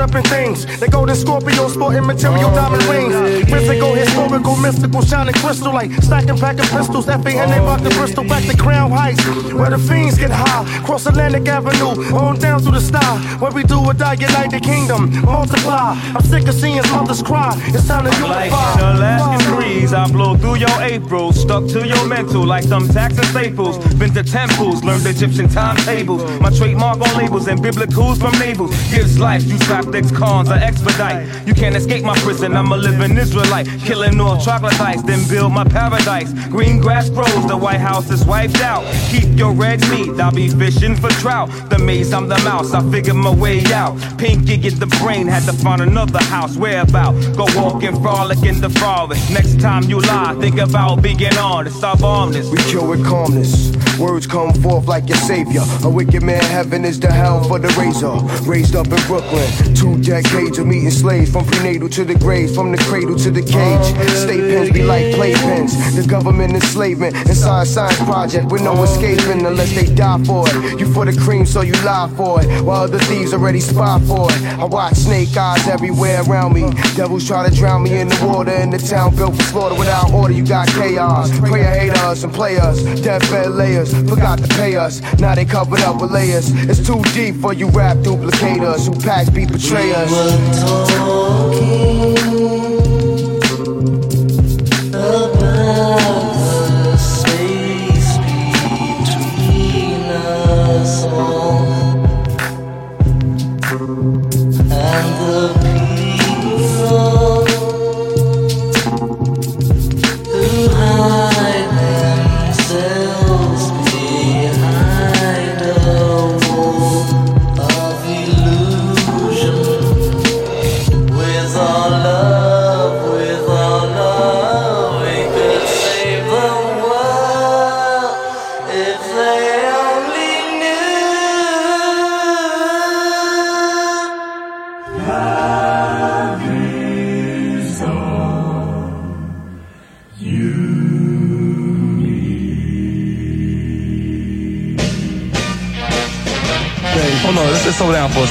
15 caught up in things. The golden Scorpio sporting material diamond rings. Physical, historical, mystical, shining crystal like stacking packing pistols. FA and they rock the Bristol back to Crown Heights. Where the fiends get high. Cross Atlantic Avenue, on down through the sky. Where we do or die, unite the kingdom. Multiply. I'm sick of seeing mothers cry. It's time to unify. Like an Alaskan breeze, I blow through your April. Stuck to your mental like some taxing staples. Been to temples, learned Egyptian timetables. My trademark on labels and biblicals from navels. Gives life, you slapsticks, cons, I expedite. You can't escape my prison, I'm a living Israelite. Killing all troglodytes, then build my paradise. Green grass grows, the White House is wiped out. Keep your red meat, I'll be fishing for trout. The maze, I'm the mouse, I figure my way out. Pinky get the brain, had to find another house. Where about? Go walking, frolic in the forest. Next time you lie, think about being honest. Stop armness. We kill with calmness. Words come forth like your savior. A wicked man, heaven is the hell for the razor. Raised up in Brooklyn, two decades of meeting slaves from prenatal to the grave, from the cradle to the cage. State pens be like playpens. The government enslavement inside science project with no escaping unless they die for it. You for the cream, so you lie for it. While other thieves already spy for it. I watch snake eyes everywhere around me. Devils try to drown me in the water in the town built for slaughter without order. You got chaos. Prayer haters and players, deathbed layers forgot to pay us. Now they covered up with layers. It's too deep for you rap duplicators who packs be. Slow down for a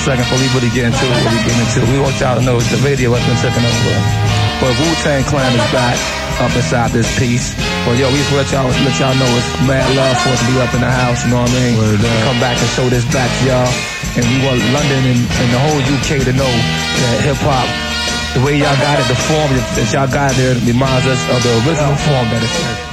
second before we really get into what we get into. We want y'all to know the radio has been taken over. But Wu Tang Clan is back up inside this piece. But yo, we just let y'all let y'all know it's mad love for us to be up in the house, you know what I mean? Come back and show this back to y'all. And we want London and, and the whole UK to know that hip hop, the way y'all got it, the form that y'all got there reminds us of the original form that it's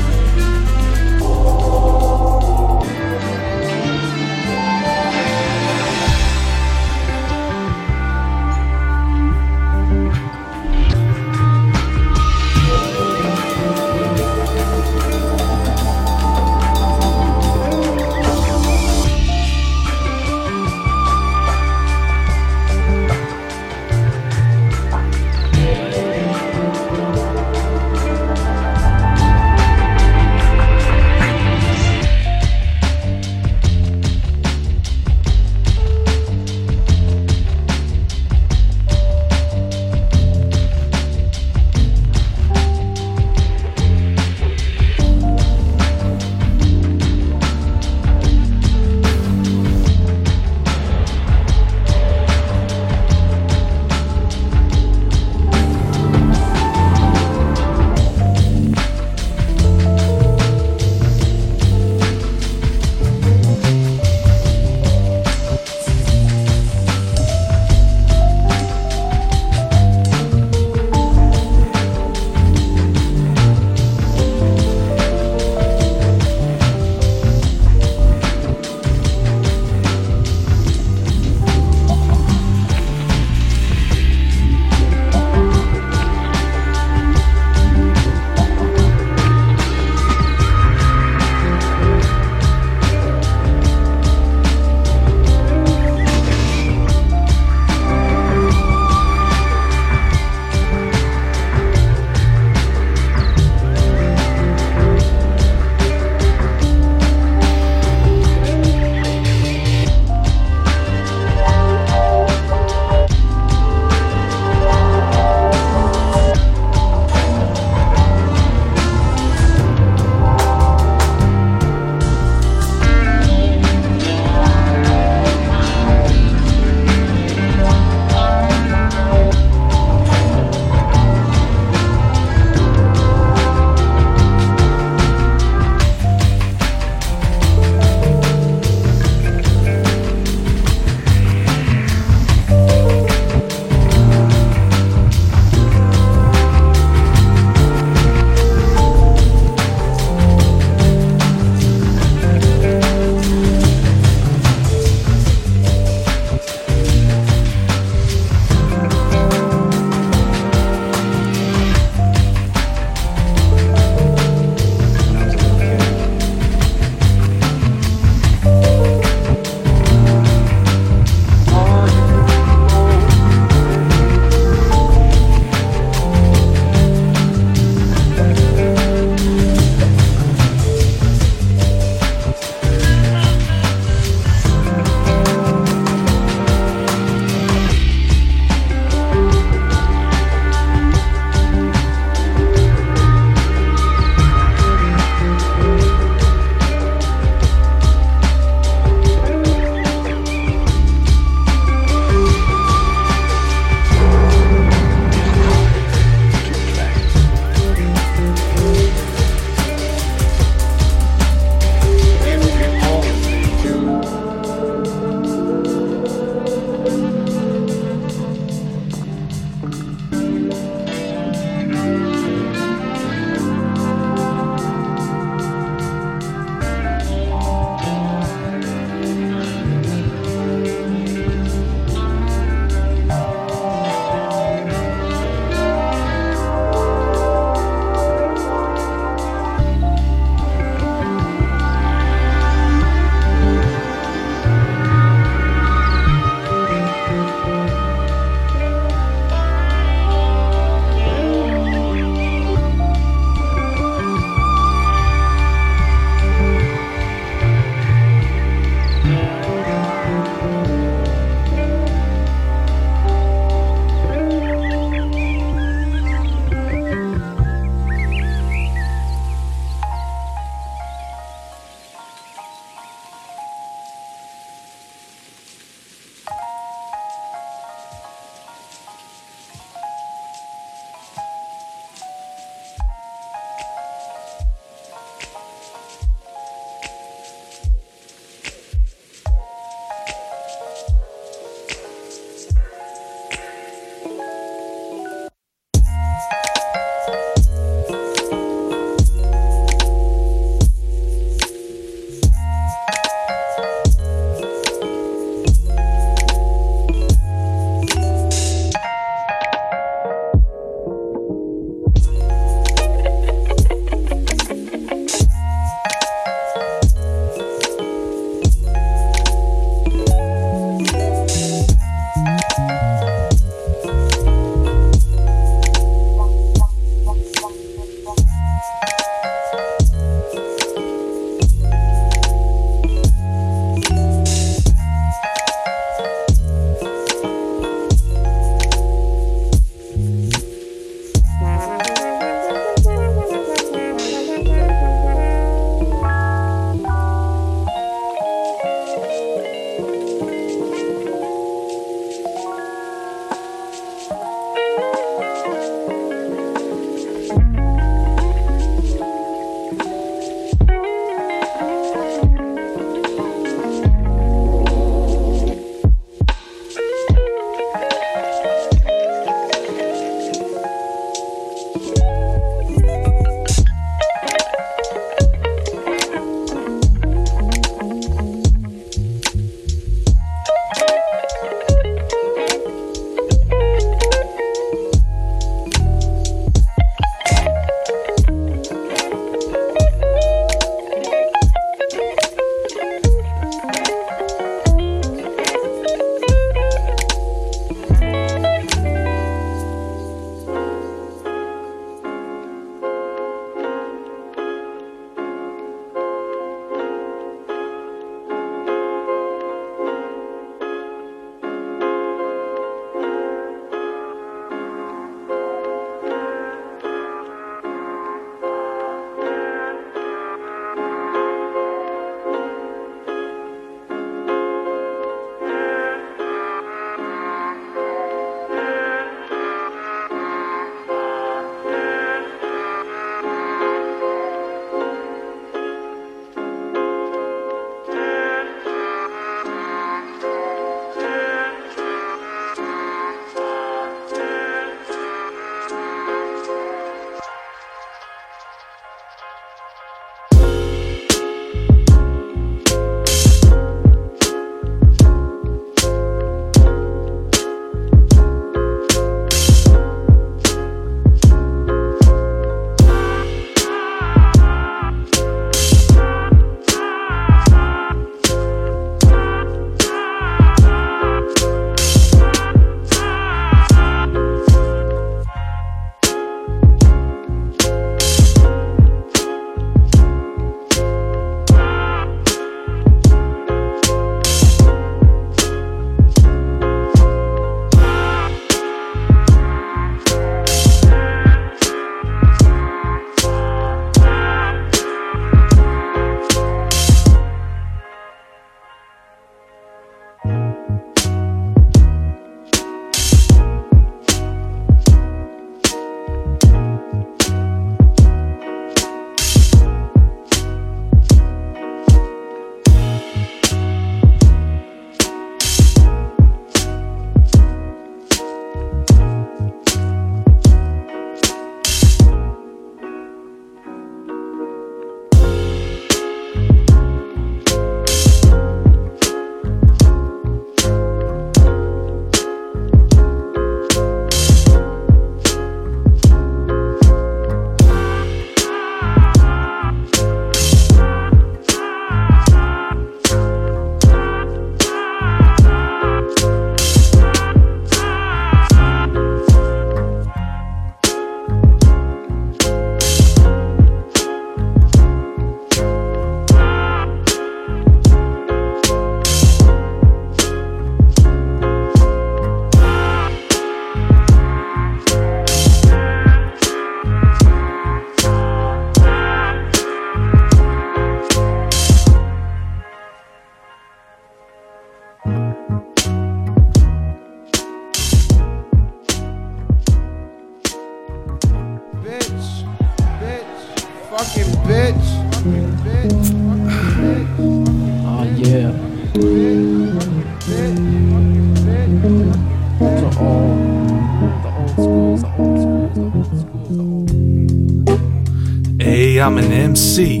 I'm an MC,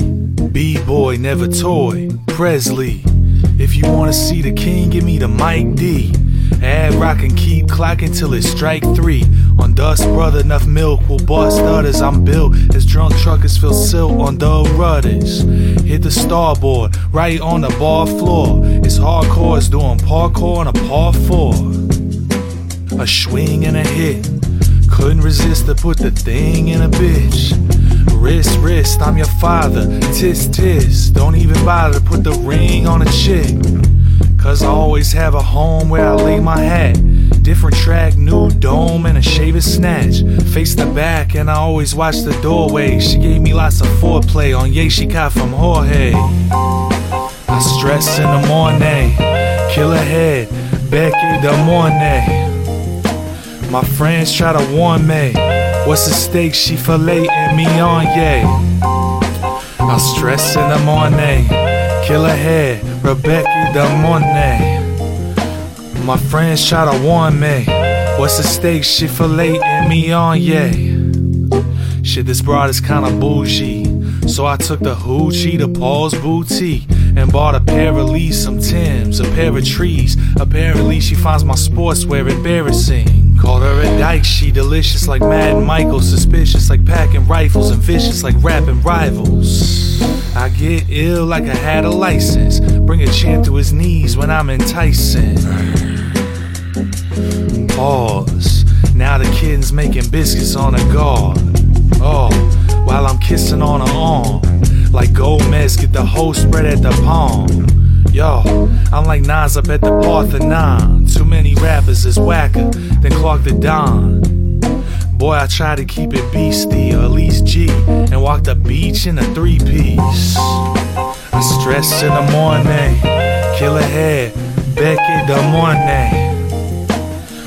B-boy, never toy, Presley. If you wanna see the king, give me the Mike D. Ad-Rock and keep clocking till it strike three. On dust, brother, enough milk will bust others. I'm built as drunk truckers feel silt on the rudders. Hit the starboard, right on the bar floor. It's hardcore, it's doing parkour on a par four. A swing and a hit. Couldn't resist to put the thing in a bitch. Wrist, wrist, I'm your father. Tis, tis. Don't even bother to put the ring on a chick. Cause I always have a home where I lay my hat. Different track, new dome, and a shaver snatch. Face the back, and I always watch the doorway. She gave me lots of foreplay on Ye she from Jorge. I stress in the morning, kill ahead, Becky the morning. My friends try to warn me. What's the stake? She filleting me on, yay. I stress in the morning, kill ahead, Rebecca the morning. My friends try to warn me. What's the stake? She filleting me on, yay. Shit, this broad is kinda bougie. So I took the hoochie to Paul's boutique and bought a pair of Lee, some Tims, a pair of trees. Apparently, she finds my sportswear embarrassing. Called her a dyke, she delicious like Mad Michael, suspicious like packing rifles, and vicious like rapping rivals. I get ill like I had a license. Bring a champ to his knees when I'm enticing. Pause. Now the kid's making biscuits on a guard. Oh, while I'm kissing on her arm. Like Gomez, get the whole spread at the palm. Yo, I'm like Nas up at the Parthenon. Too many rappers is whacker than Clark the Don. Boy, I try to keep it beastie, or at least G, and walk the beach in a three piece. I stress in the morning, kill ahead, Becky the morning.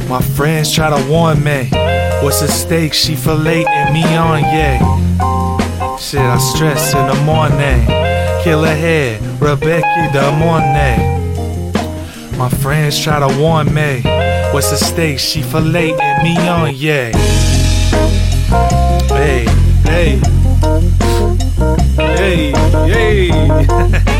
My friends try to warn me. What's the stake? She filleting me on, yeah. Shit, I stress in the morning. Kill head, Rebecca the morning. My friends try to warn me. What's the stake? She filleting me on, yeah. Hey, hey. Hey, hey.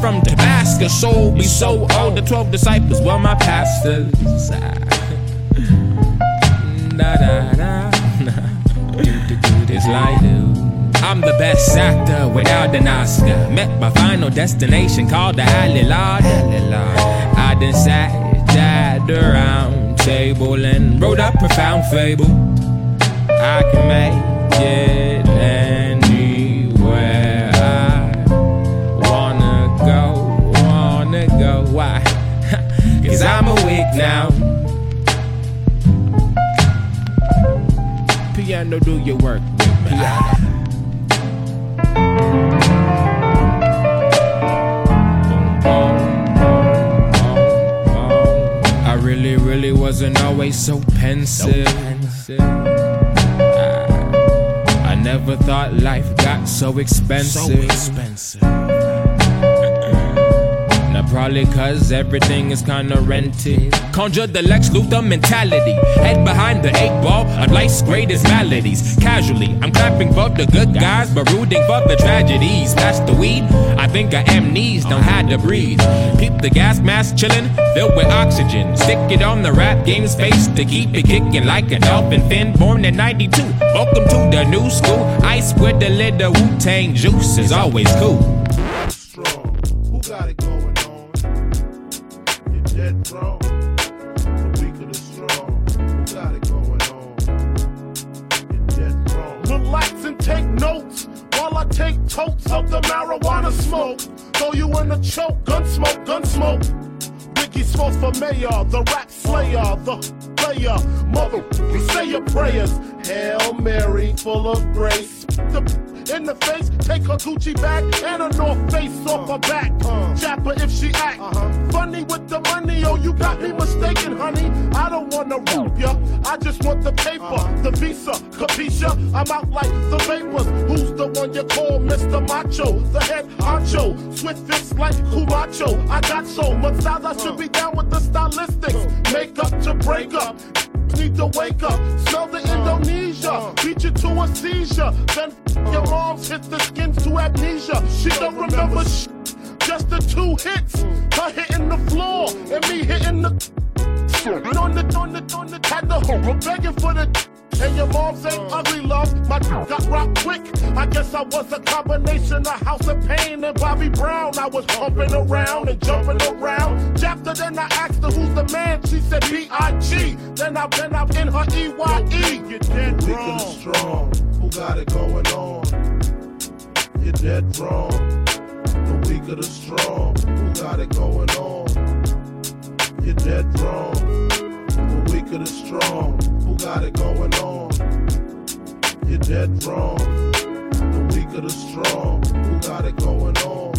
from Tabasco. Soul be so old, the 12 disciples were my pastors. Da da da. I'm the best actor without an Oscar. Met my final destination called the Lord. I done sat at the round table and wrote a profound fable. I can make it Cause I'm awake now. Piano, do your work with me. I really, really wasn't always so pensive. I, I never thought life got so expensive. Now Probably cause everything is kinda rented. Conjure the Lex Luthor mentality. Head behind the eight ball of life's greatest maladies. Casually, I'm clapping for the good guys, but rooting for the tragedies. Pass the weed, I think I am knees, don't have to breathe. Keep the gas mask chillin', filled with oxygen. Stick it on the rap game's face to keep it kicking like a dolphin fin. Born in 92, welcome to the new school. Ice with a little Wu Tang juice is always cool. Wrong. The weak of the strong. Got it going on? You're dead wrong. Relax and take notes while I take totes of the marijuana smoke. Throw you in the choke, gun smoke, gun smoke. Biggie smokes for mayor, the rap slayer, the player. Mother, we say your prayers. Hail Mary, full of grace. The in the face, take her Gucci bag and a North Face off her back. Jap her if she act funny with the money. Oh, you got me mistaken, honey. I don't wanna rope ya. I just want the paper, the visa, capisha. I'm out like the vapors. Who's the one you call Mr. Macho? The head honcho, swift fist like Camacho. I got so much style, I should be down with the stylistics. Make up to break up. Need to wake up, smell the Indonesia, beat you to a seizure. Then your moms hit the skin to amnesia. She don't remember sh- just the two hits. Her hitting the floor and me hitting the. On the, on the, on the, had the hope, begging for the. And your mom ain't ugly, love. My got rock quick. I guess I was a combination of House of Pain and Bobby Brown. I was pumping around and jumping around. After then I asked her who's the man. She said B.I.G. Then I went out in her E.Y.E. You're dead wrong. strong. Who got it going on? You're dead wrong. The weak of the strong. Who got it going on? You're dead wrong. The weak of the strong. Got it going on? You're dead wrong. The weak of the strong. Who got it going on?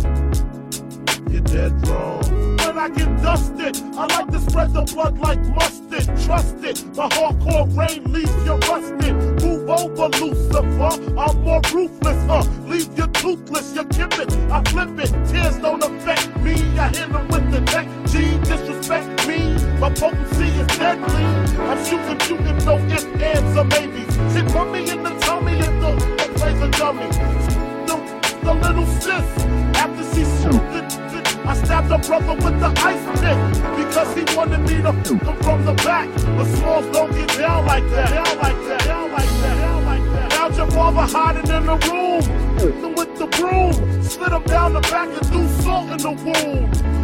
You're dead wrong. When I get dusted, I like to spread the blood like mustard. Trust it, the hardcore rain leaves you rusted. Move over, Lucifer. I'm more ruthless, huh? Leave you toothless, you give it, I flip it. Tears don't affect me. I hit them with the neck. G disrespect me. My potency is deadly. I'm shooting, shooting, no ifs, ands, or maybes. Hit me in the tummy and the, the plays a dummy. The, the little sis, after she shoot it, I stabbed her brother with the ice pick because he wanted me to f him from the back. But smalls don't get down like that, down like that, down like that, down. Now your father hiding in the room, with the broom, slid him down the back and threw salt in the wound.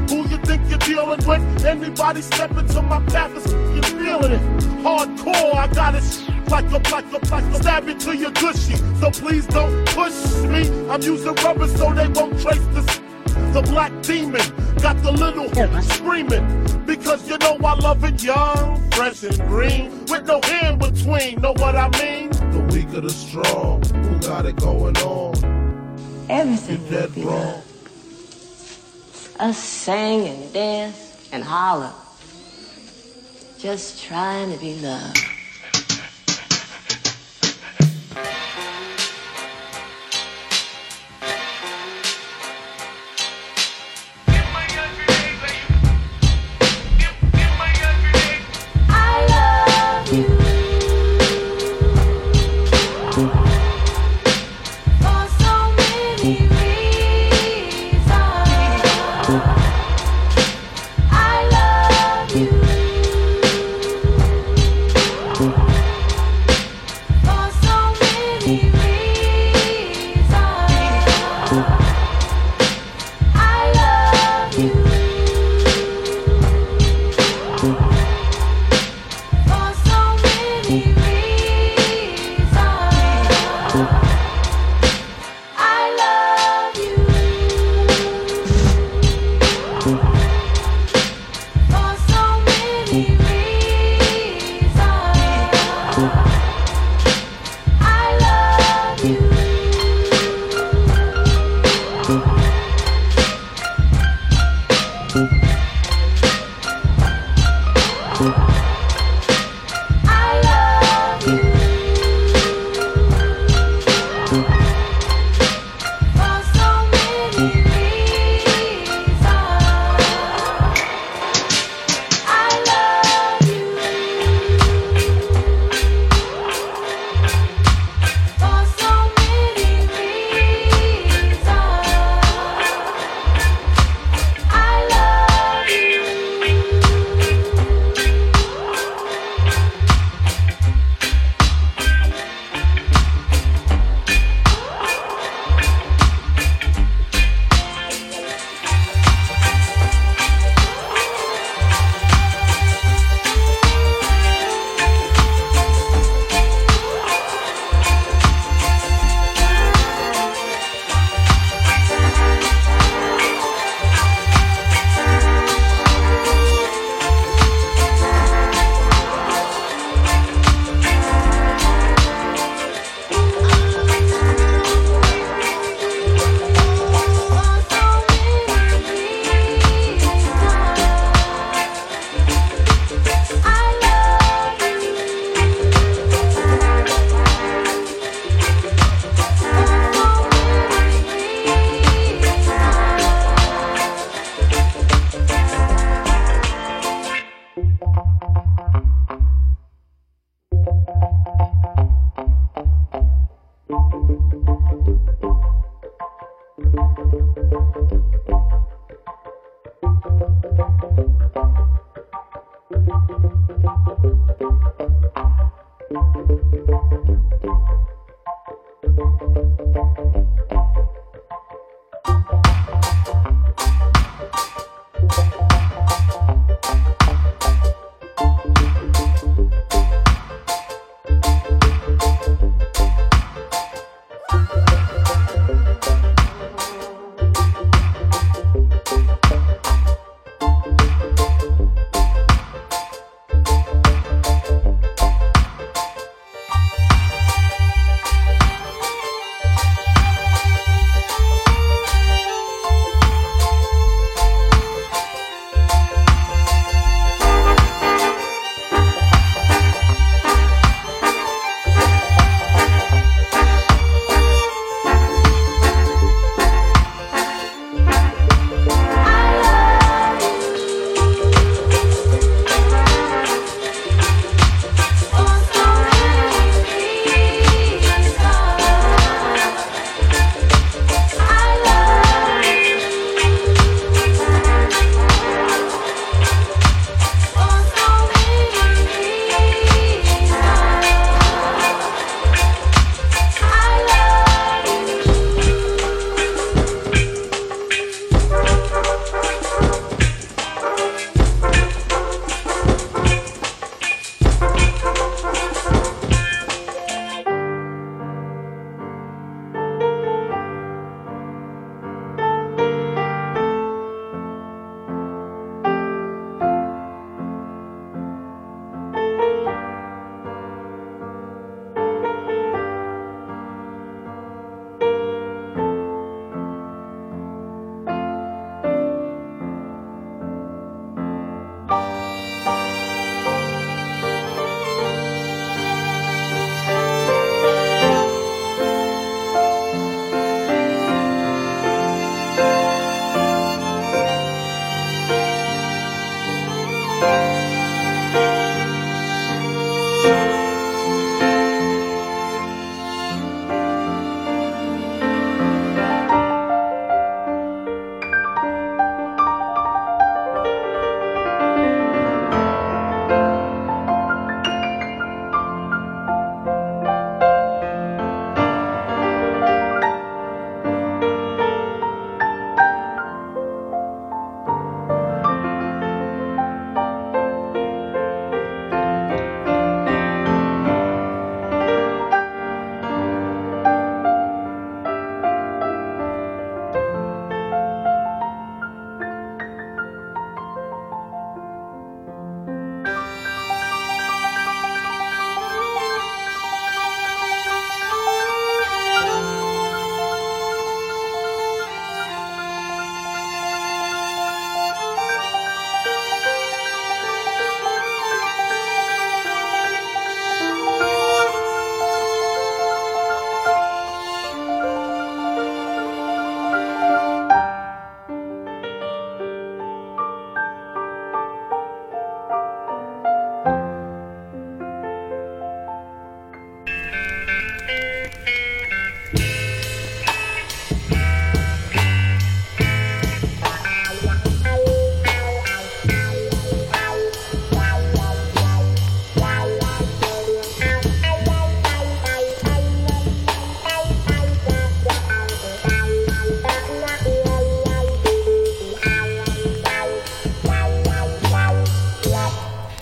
Who you think you're dealing with? Anybody step into my path is you feeling it. Hardcore, I got it like a, like a, like a stab it to your gushy. So please don't push me. I'm using rubber so they won't trace the the black demon got the little hoop screaming because you know I love it young, fresh and green, with no in between. Know what I mean? The weak of the strong, who got it going on? Everything You're will dead be wrong. Us sing and dance and holler. Just trying to be loved.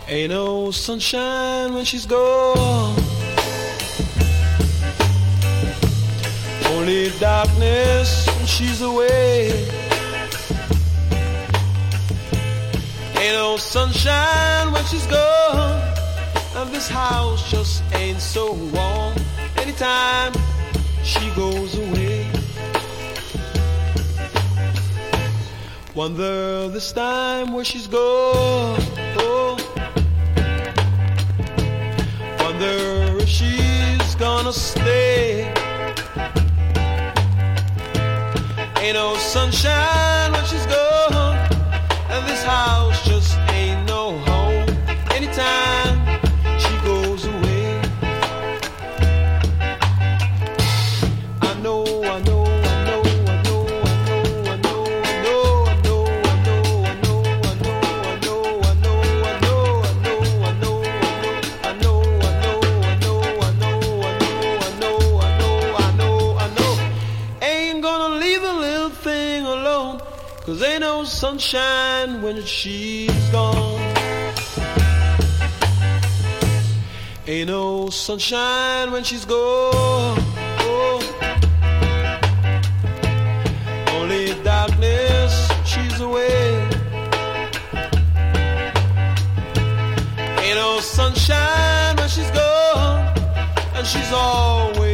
Ain't no sunshine when she's gone. Only darkness when she's away. Ain't no sunshine when she's gone. And this house just ain't so warm. Anytime she goes away. Wonder this time where she's gone. Oh. Wonder if she's gonna stay. Ain't no sunshine sunshine when she's gone. Ain't no sunshine when she's gone. Oh. Only darkness, she's away. Ain't no sunshine when she's gone, and she's always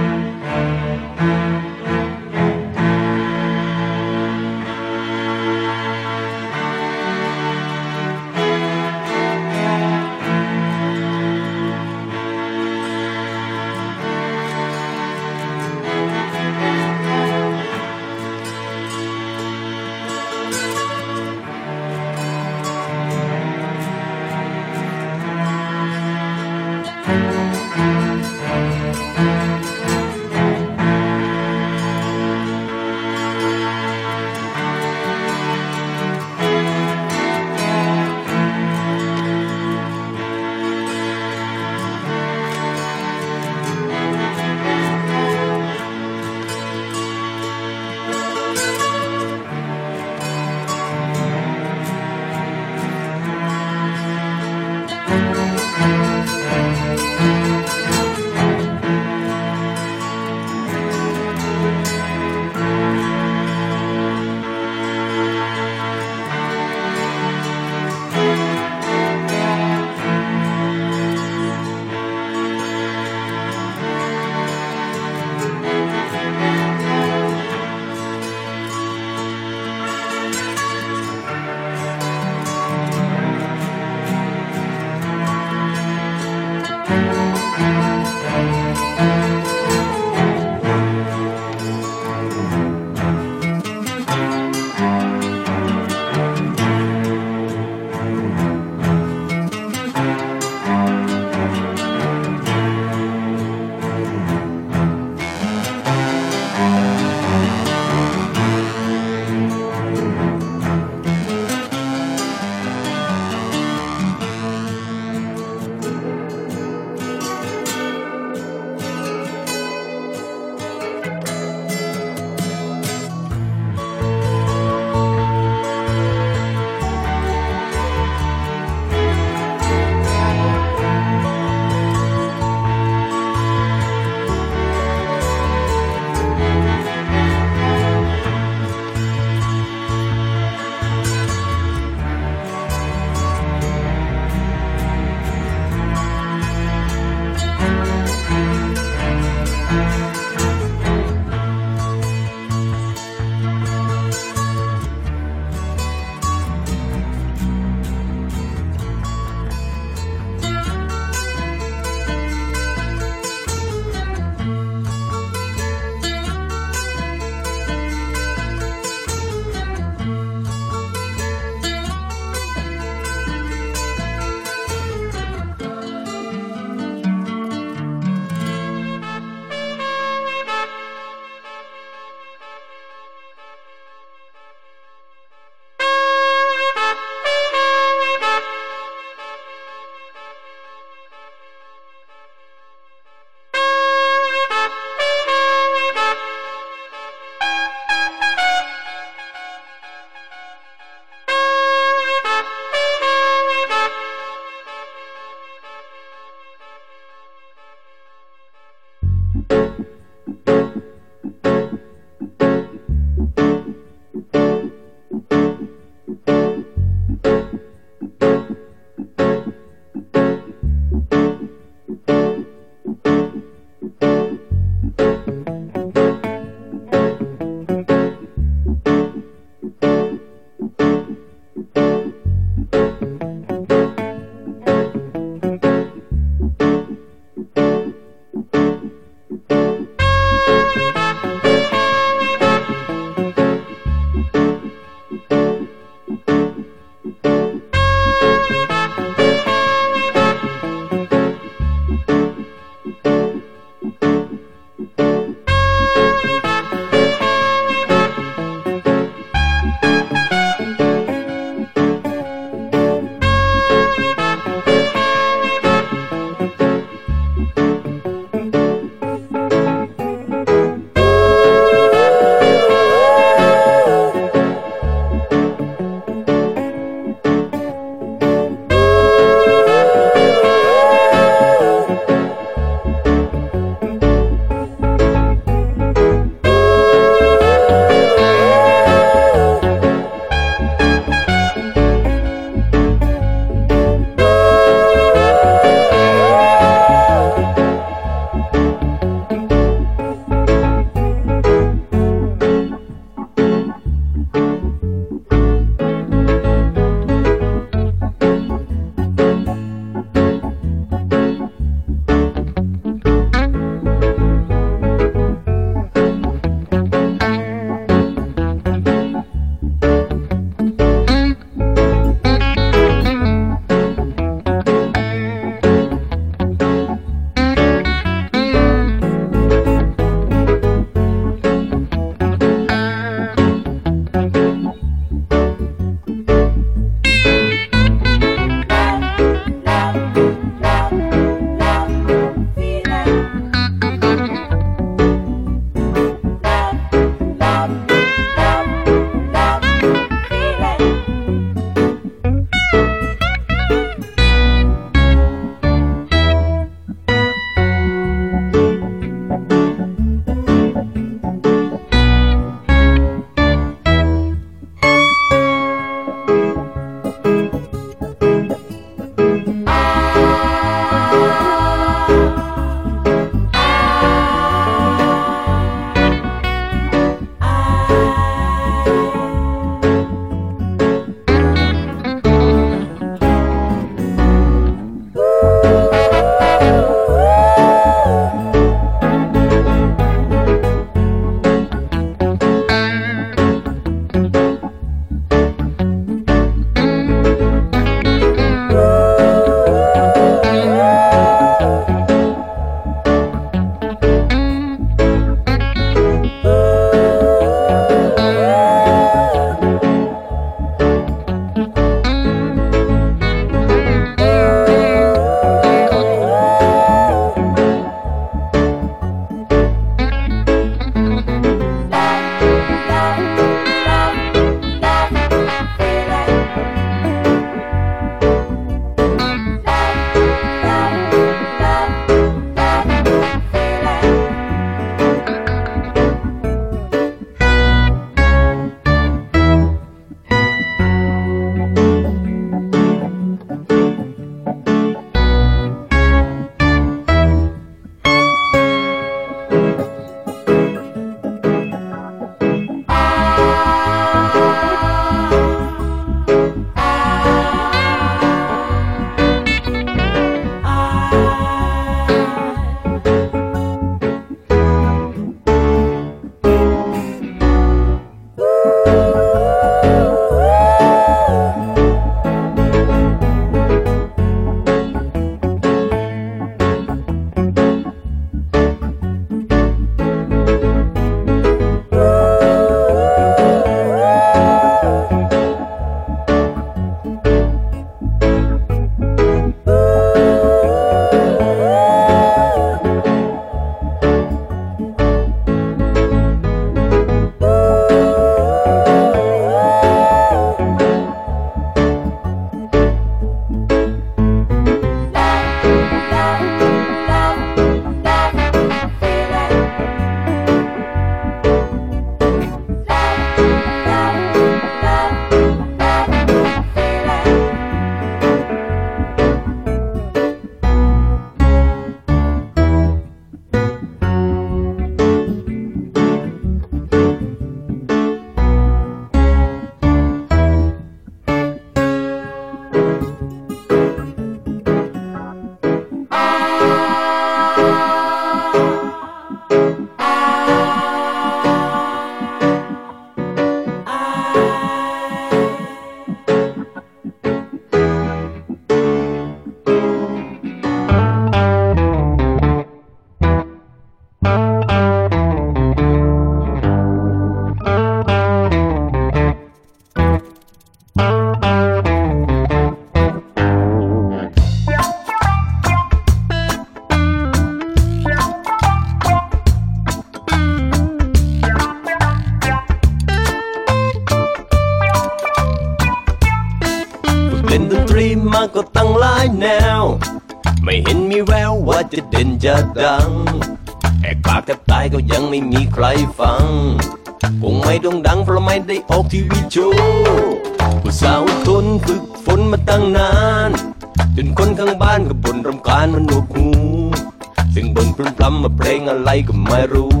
ไรก็ไม่รู้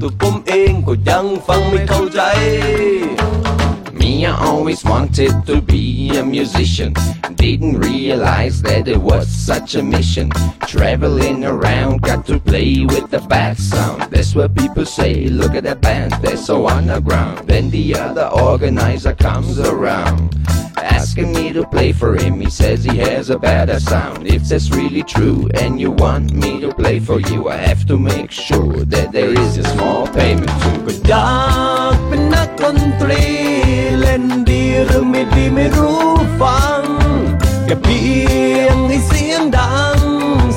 ตัวผมเองก็ยังฟังไม่เข้าใจ Me, I always wanted to be a musician. Didn't realize that it was such a mission. Traveling around, got to play with the bad sound. That's what people say. Look at that band, they're so underground. Then the other organizer comes around. Asking me to play for him, he says he has a better sound. If that's really true and you want me to play for you, I have to make sure that there is a small payment too. ก็อยากเป็นนักดนตรี เล่นดีหรือไม่ดีไม่รู้ฟังแค่เพียงให้เสียงดัง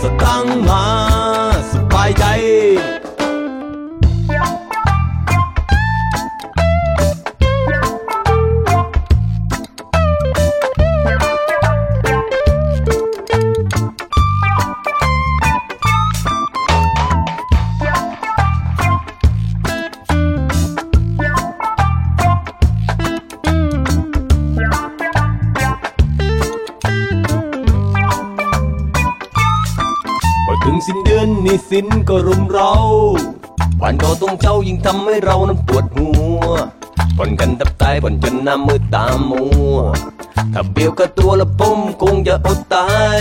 สตังค์มาสบายใจ สินก็รุมเราผ่านก็ต้องเจ้ายิ่งทำให้เรานั้นปวดหัวผ่อนกันทับตายผ่อนจนหน้ามืดตามัว ถ้าเบี้ยวกับตัวละผมคงจะอดตาย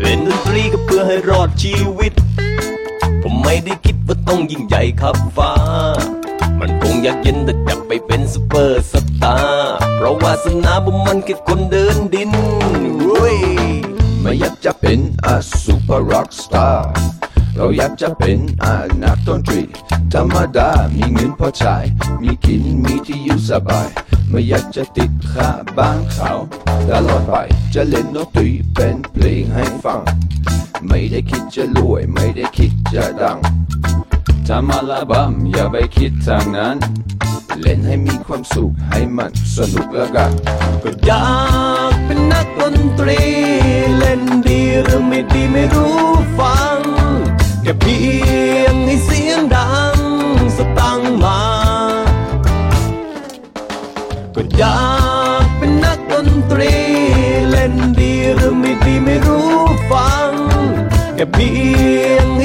เล่นดนตรีก็เพื่อให้รอดชีวิต ผมไม่ได้คิดว่าต้องยิ่งใหญ่ขับฟ้า มันคงอยากเย็นแต่จะไปเป็นซุปเปอร์สตาร์ เพราะว่าสนาผมมันแค่คนเดินดินเว้ยไม่อยากจะเป็นอาซูเปอร์ร็อกสตาร์ เราอยากจะเป็นอานักดนตรีธรรมดา มีเงินพอใช้มีกินมีที่อยู่สบาย ไม่อยากจะติดค่าบ้านเขาตลอดไปจะเล่นดนตรีเป็นเพลงให้ฟัง ไม่ได้คิดจะรวย ไม่ได้คิดจะดังทำอัลบั้มอย่าไปคิดทางนั้น เล่นให้มีความสุขให้มันสนุกแล้วกันก็อยากเป็นนักดนตรี เล่นดีหรือไม่ดีไม่รู้ฟัง ค่เพียงให้เสียงดังสตังมา ก็อยากเป็นนักดนตรี เล่นดีหรือไม่ดีไม่รู้ฟังแค่เพียงใ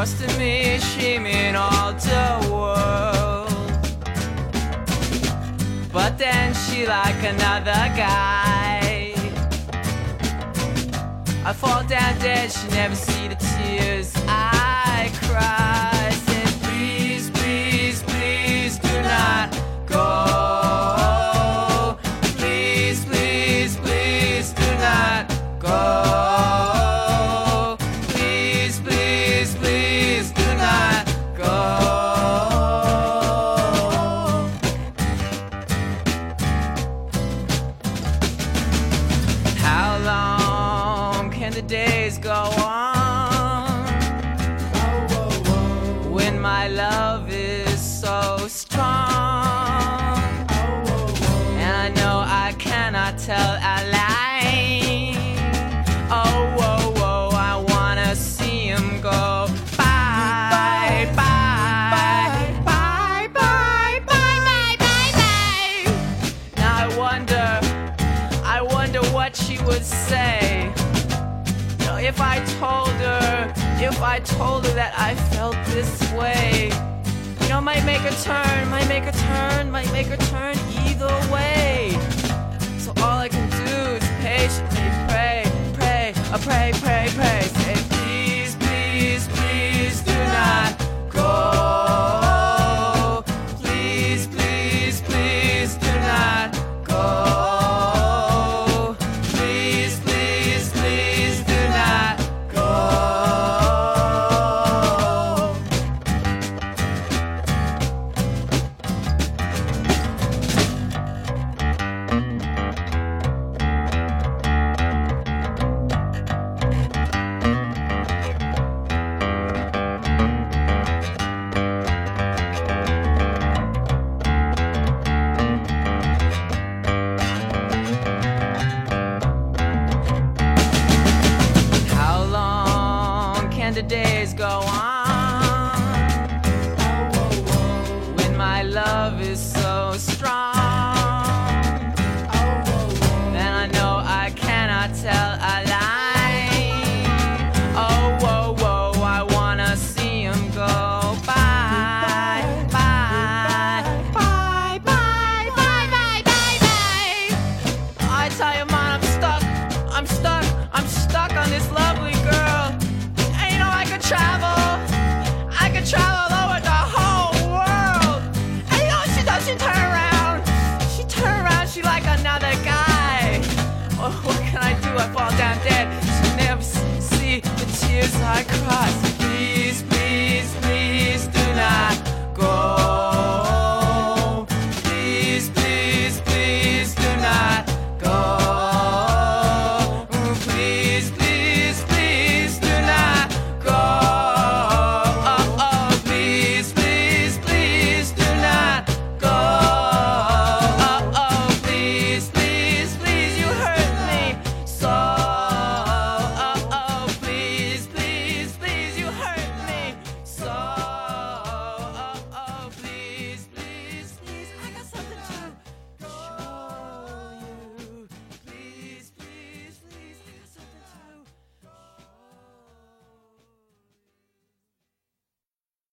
Busting me, shaming all the world. But then she like another guy. I fall down dead, she never see the tears I cry. told her that I felt this way. You know, might make a turn, might make a turn, might make a turn either way. So all I can do is patiently pray, pray, I pray, pray, pray.